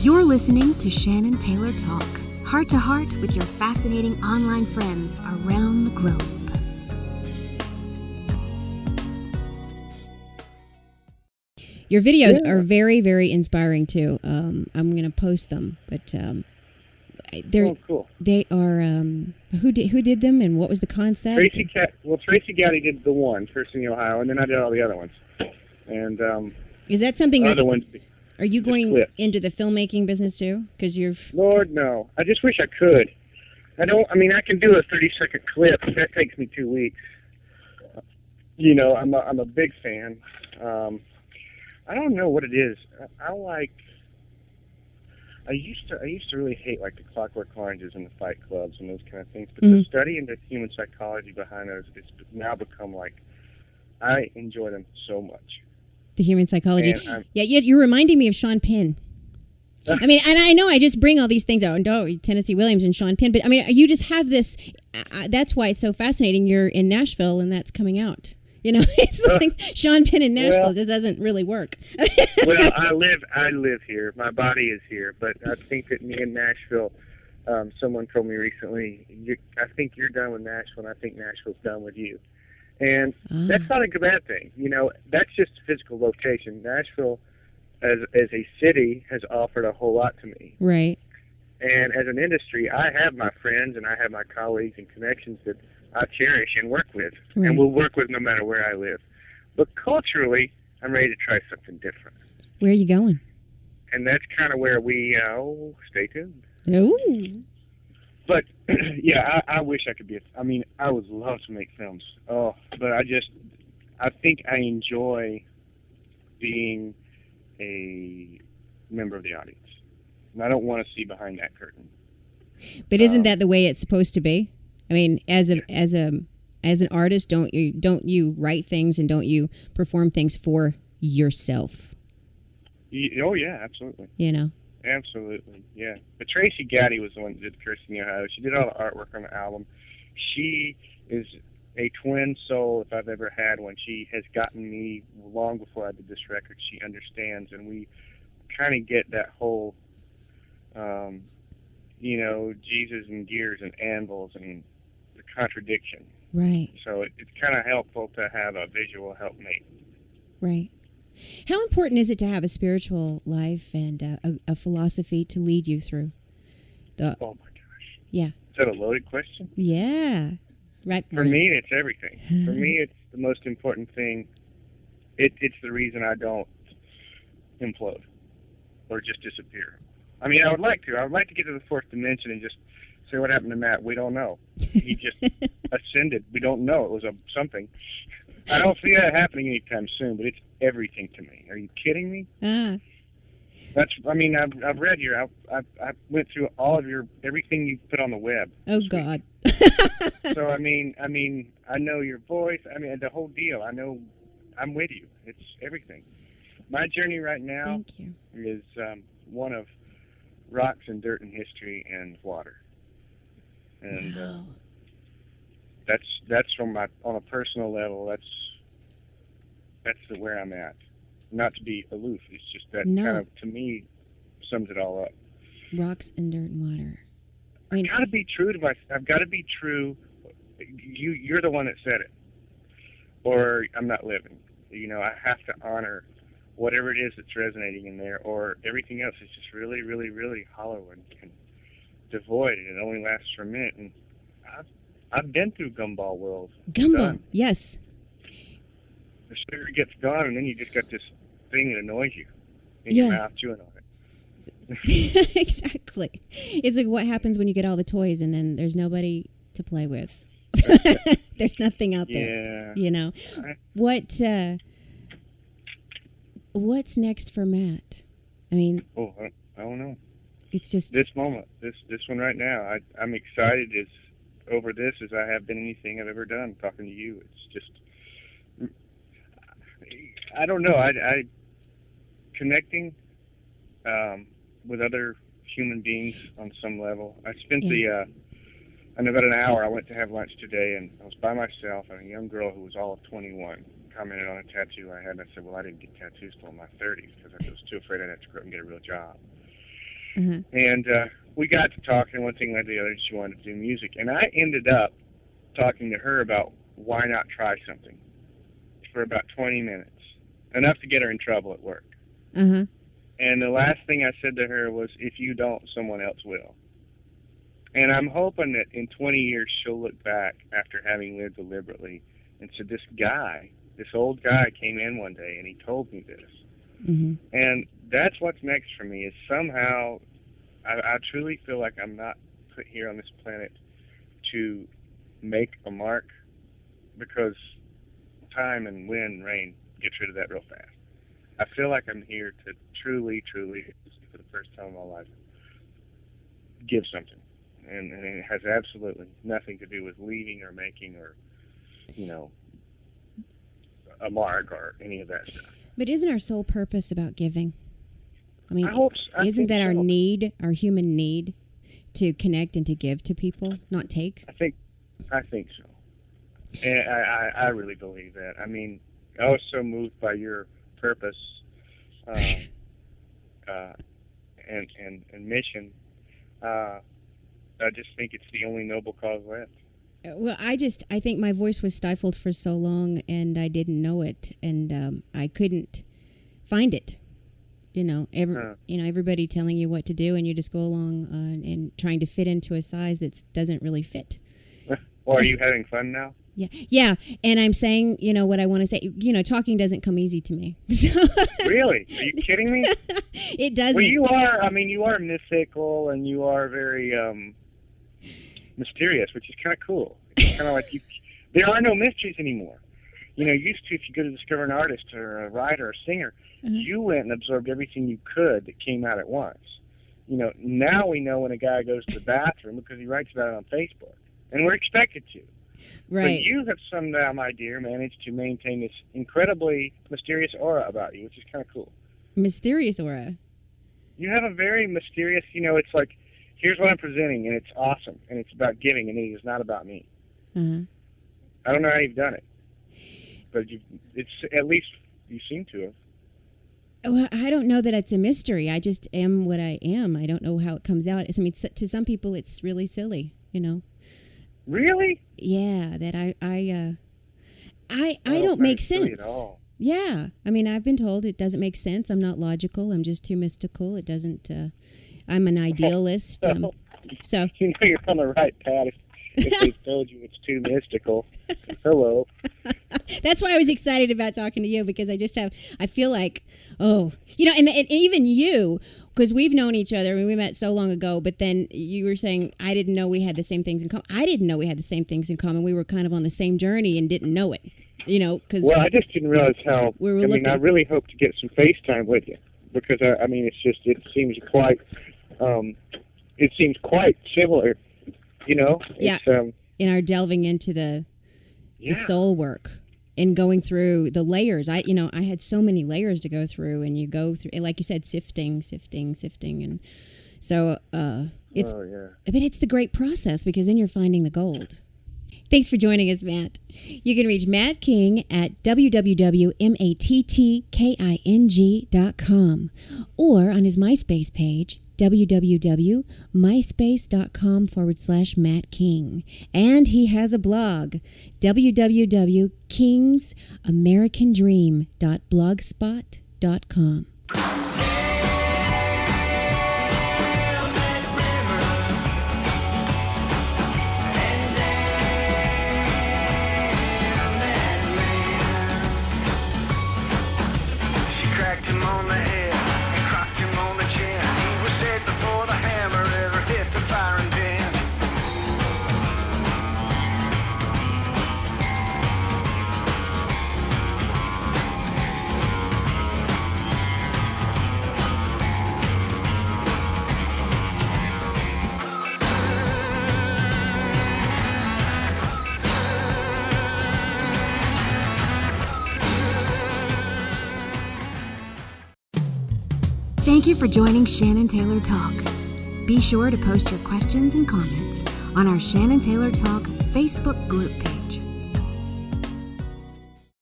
You're listening to Shannan Taylor Talk, heart to heart with your fascinating online friends around the globe. Your videos Yeah. are very, very inspiring too. Um, I'm going to post them, but um, they're Oh, cool. they are. Um, who did who did them, and what was the concept? Tracy Cat. Well, Tracy Gaddy did the one first in Ohio, and then I did all the other ones. And um, Is that something? other You're, ones. Are you going into the filmmaking business too? Because you're. Lord, no. I just wish I could. I don't. I mean, I can do a thirty-second clip. That takes me two weeks. You know, I'm a, I'm a big fan. Um, I don't know what it is. I, I like. I used to I used to really hate like the Clockwork Oranges and the Fight Clubs and those kind of things. But the Mhm. study into the human psychology behind those, it's now become like I enjoy them so much. The human psychology. Yeah, you- you're reminding me of Sean Penn. I mean, and I know I just bring all these things out, and oh, Tennessee Williams and Sean Penn, but I mean, you just have this. Uh, that's why it's so fascinating. You're in Nashville, and that's coming out. You know, it's like Sean Penn in Nashville well- just doesn't really work. well, I live I live here. My body is here, but I think that me in Nashville. Um, someone told me recently, you, I think you're done with Nashville, and I think Nashville's done with you. And Ah. that's not a bad thing. You know, that's just physical location. Nashville, as as a city, has offered a whole lot to me. right. And as an industry, I have my friends and I have my colleagues and connections that I cherish and work with, Right. and will work with no matter where I live. But culturally, I'm ready to try something different Where are you going? and that's kind of where we uh, oh stay tuned Ooh. But yeah I, I wish i could be a, i mean i would love to make films oh but i just i think i enjoy being a member of the audience and i don't want to see behind that curtain But isn't Um, that the way it's supposed to be? I mean, as a as a as an artist, don't you don't you write things and don't you perform things for yourself? Y- oh yeah absolutely You know. Absolutely, yeah. But Tracy Gaddy was the one that did Kirsten Ohio. She did all the artwork on the album. She is a twin soul if I've ever had one. She has gotten me long before I did this record. She understands, and we kind of get that whole, um, you know, Jesus and gears and anvils and the contradiction. Right. So it, it's kind of helpful to have a visual helpmate. Right. How important is it to have a spiritual life and uh, a, a philosophy to lead you through? The Oh my gosh. yeah, Is that a loaded question? yeah, right. For me, it's everything. For me, it's the most important thing. It, it's the reason I don't implode or just disappear. I mean, I would like to. I would like to get to the fourth dimension and just say what happened to Matt. We don't know. He just ascended. We don't know. It was a something. I don't see that happening anytime soon, but it's everything to me. Are you kidding me? ah, That's. I mean, I've, I've read your. I, I, I went through all of your everything you put on the web. oh. God. so I mean, I mean, I know your voice. I mean, the whole deal. I know, I'm with you. It's everything. My journey right now is um, one of rocks and dirt and history and water, and uh, Wow. That's that's from my on a personal level. That's that's the, where I'm at. Not to be aloof. It's just that No. kind of to me sums it all up. Rocks and dirt and water. I mean, I've got to be true to my. I've got to be true. You, you're the one that said it, or I'm not living. You know, I have to honor whatever it is that's resonating in there, or everything else is just really, really, really hollow and, and devoid, and it only lasts for a minute. And I've, I've been through gumball world. gumball. Yes. The sugar gets gone, and then you just got this thing that annoys you in Yeah. your mouth, chewing on it. exactly. It's like what happens when you get all the toys and then there's nobody to play with. there's nothing out there. Yeah. You know. What uh what's next for Matt? I mean, Oh, I, I don't know. it's just this moment, this this one right now. I I'm excited as over this as I have been anything I've ever done. Talking to you, it's just I don't know. I I connecting um, with other human beings on some level. I spent the uh, I know about an hour. I went to have lunch today, and I was by myself. And a young girl who was all of 21 commented on a tattoo I had. And I said, "Well, I didn't get tattoos till my 30s because I was too afraid I'd have to grow up and get a real job." Uh-huh. And uh, we got to talking, one thing led to the other, she wanted to do music. And I ended up talking to her about why not try something for about 20 minutes, enough to get her in trouble at work. Huh. And the last thing I said to her was, if you don't, someone else will. And I'm hoping that in 20 years she'll look back after having lived deliberately and said, this guy, this old guy came in one day and he told me this. hmm And that's what's next for me is somehow I, I truly feel like I'm not put here on this planet to make a mark because time and wind and rain gets rid of that real fast. I feel like I'm here to truly, truly, for the first time in my life, give something. And, and it has absolutely nothing to do with leaving or making or, you know, a mark or any of that stuff. But isn't our sole purpose about giving? I mean, I hope I isn't that our so. need, our human need, to connect and to give to people, not take? I think, I think so, and I, I, I really believe that. I mean, I was so moved by your purpose, um, uh, and and and mission. Uh, I just think it's the only noble cause left. Uh, Well, I just I think my voice was stifled for so long, and I didn't know it, and um, I couldn't find it. You know, every Huh. you know everybody telling you what to do, and you just go along uh, and trying to fit into a size that doesn't really fit. Well, are you having fun now? Yeah, yeah, and I'm saying you know what I want to say. You know, talking doesn't come easy to me. So Really? Are you kidding me? it doesn't. Well, you are. I mean, you are mythical and you are very um, mysterious, which is kind of cool. It's kind of like you. There are no mysteries anymore. You know, used to if you go to discover an artist or a writer or a singer, Mhm. you went and absorbed everything you could that came out at once. You know, now we know when a guy goes to the bathroom because he writes about it on Facebook, and we're expected to. Right. But you have somehow, my dear, managed to maintain this incredibly mysterious aura about you, which is kind of cool. Mysterious aura. you have a very mysterious, you know, it's like, here's what I'm presenting, and it's awesome, and it's about giving, and it is not about me. Uh-huh. I don't know how you've done it, but you, it's at least you seem to have. Well, I don't know that it's a mystery. I just am what I am. I don't know how it comes out. I mean, to some people, it's really silly. You know. Really? Yeah, that I I uh, I I Oh, don't make sense. At all. Yeah, I mean, I've been told it doesn't make sense. I'm not logical. I'm just too mystical. It doesn't. Uh, I'm an idealist. Um, so You know you're on the right path if, they've told you it's too mystical. Hello. that's why I was excited about talking to you because I just have. I feel like, oh, you know, and, and even you, because we've known each other. I mean, we met so long ago. But then you were saying I didn't know we had the same things in common. I didn't know we had the same things in common. We were kind of on the same journey and didn't know it. You know, because Well, I just didn't realize how. We were I mean, looking- I really hope to get some FaceTime with you because I, I mean, it's just it seems quite. Um, it seems quite similar. You know. It's, Um, in our delving into the yeah. the soul work and going through the layers. I, you know, I had so many layers to go through, and you go through, like you said, sifting, sifting, sifting, and so uh, it's. Oh yeah. But it's the great process because then you're finding the gold. Thanks for joining us, Matt. You can reach Matt King at www.mattking.com or on his MySpace page, www.myspace.com forward slash Matt King. And he has a blog, www.kingsamericandream.blogspot.com. Thank you for joining Shannan Taylor Talk. Be sure to post your questions and comments on our Shannan Taylor Talk Facebook group page.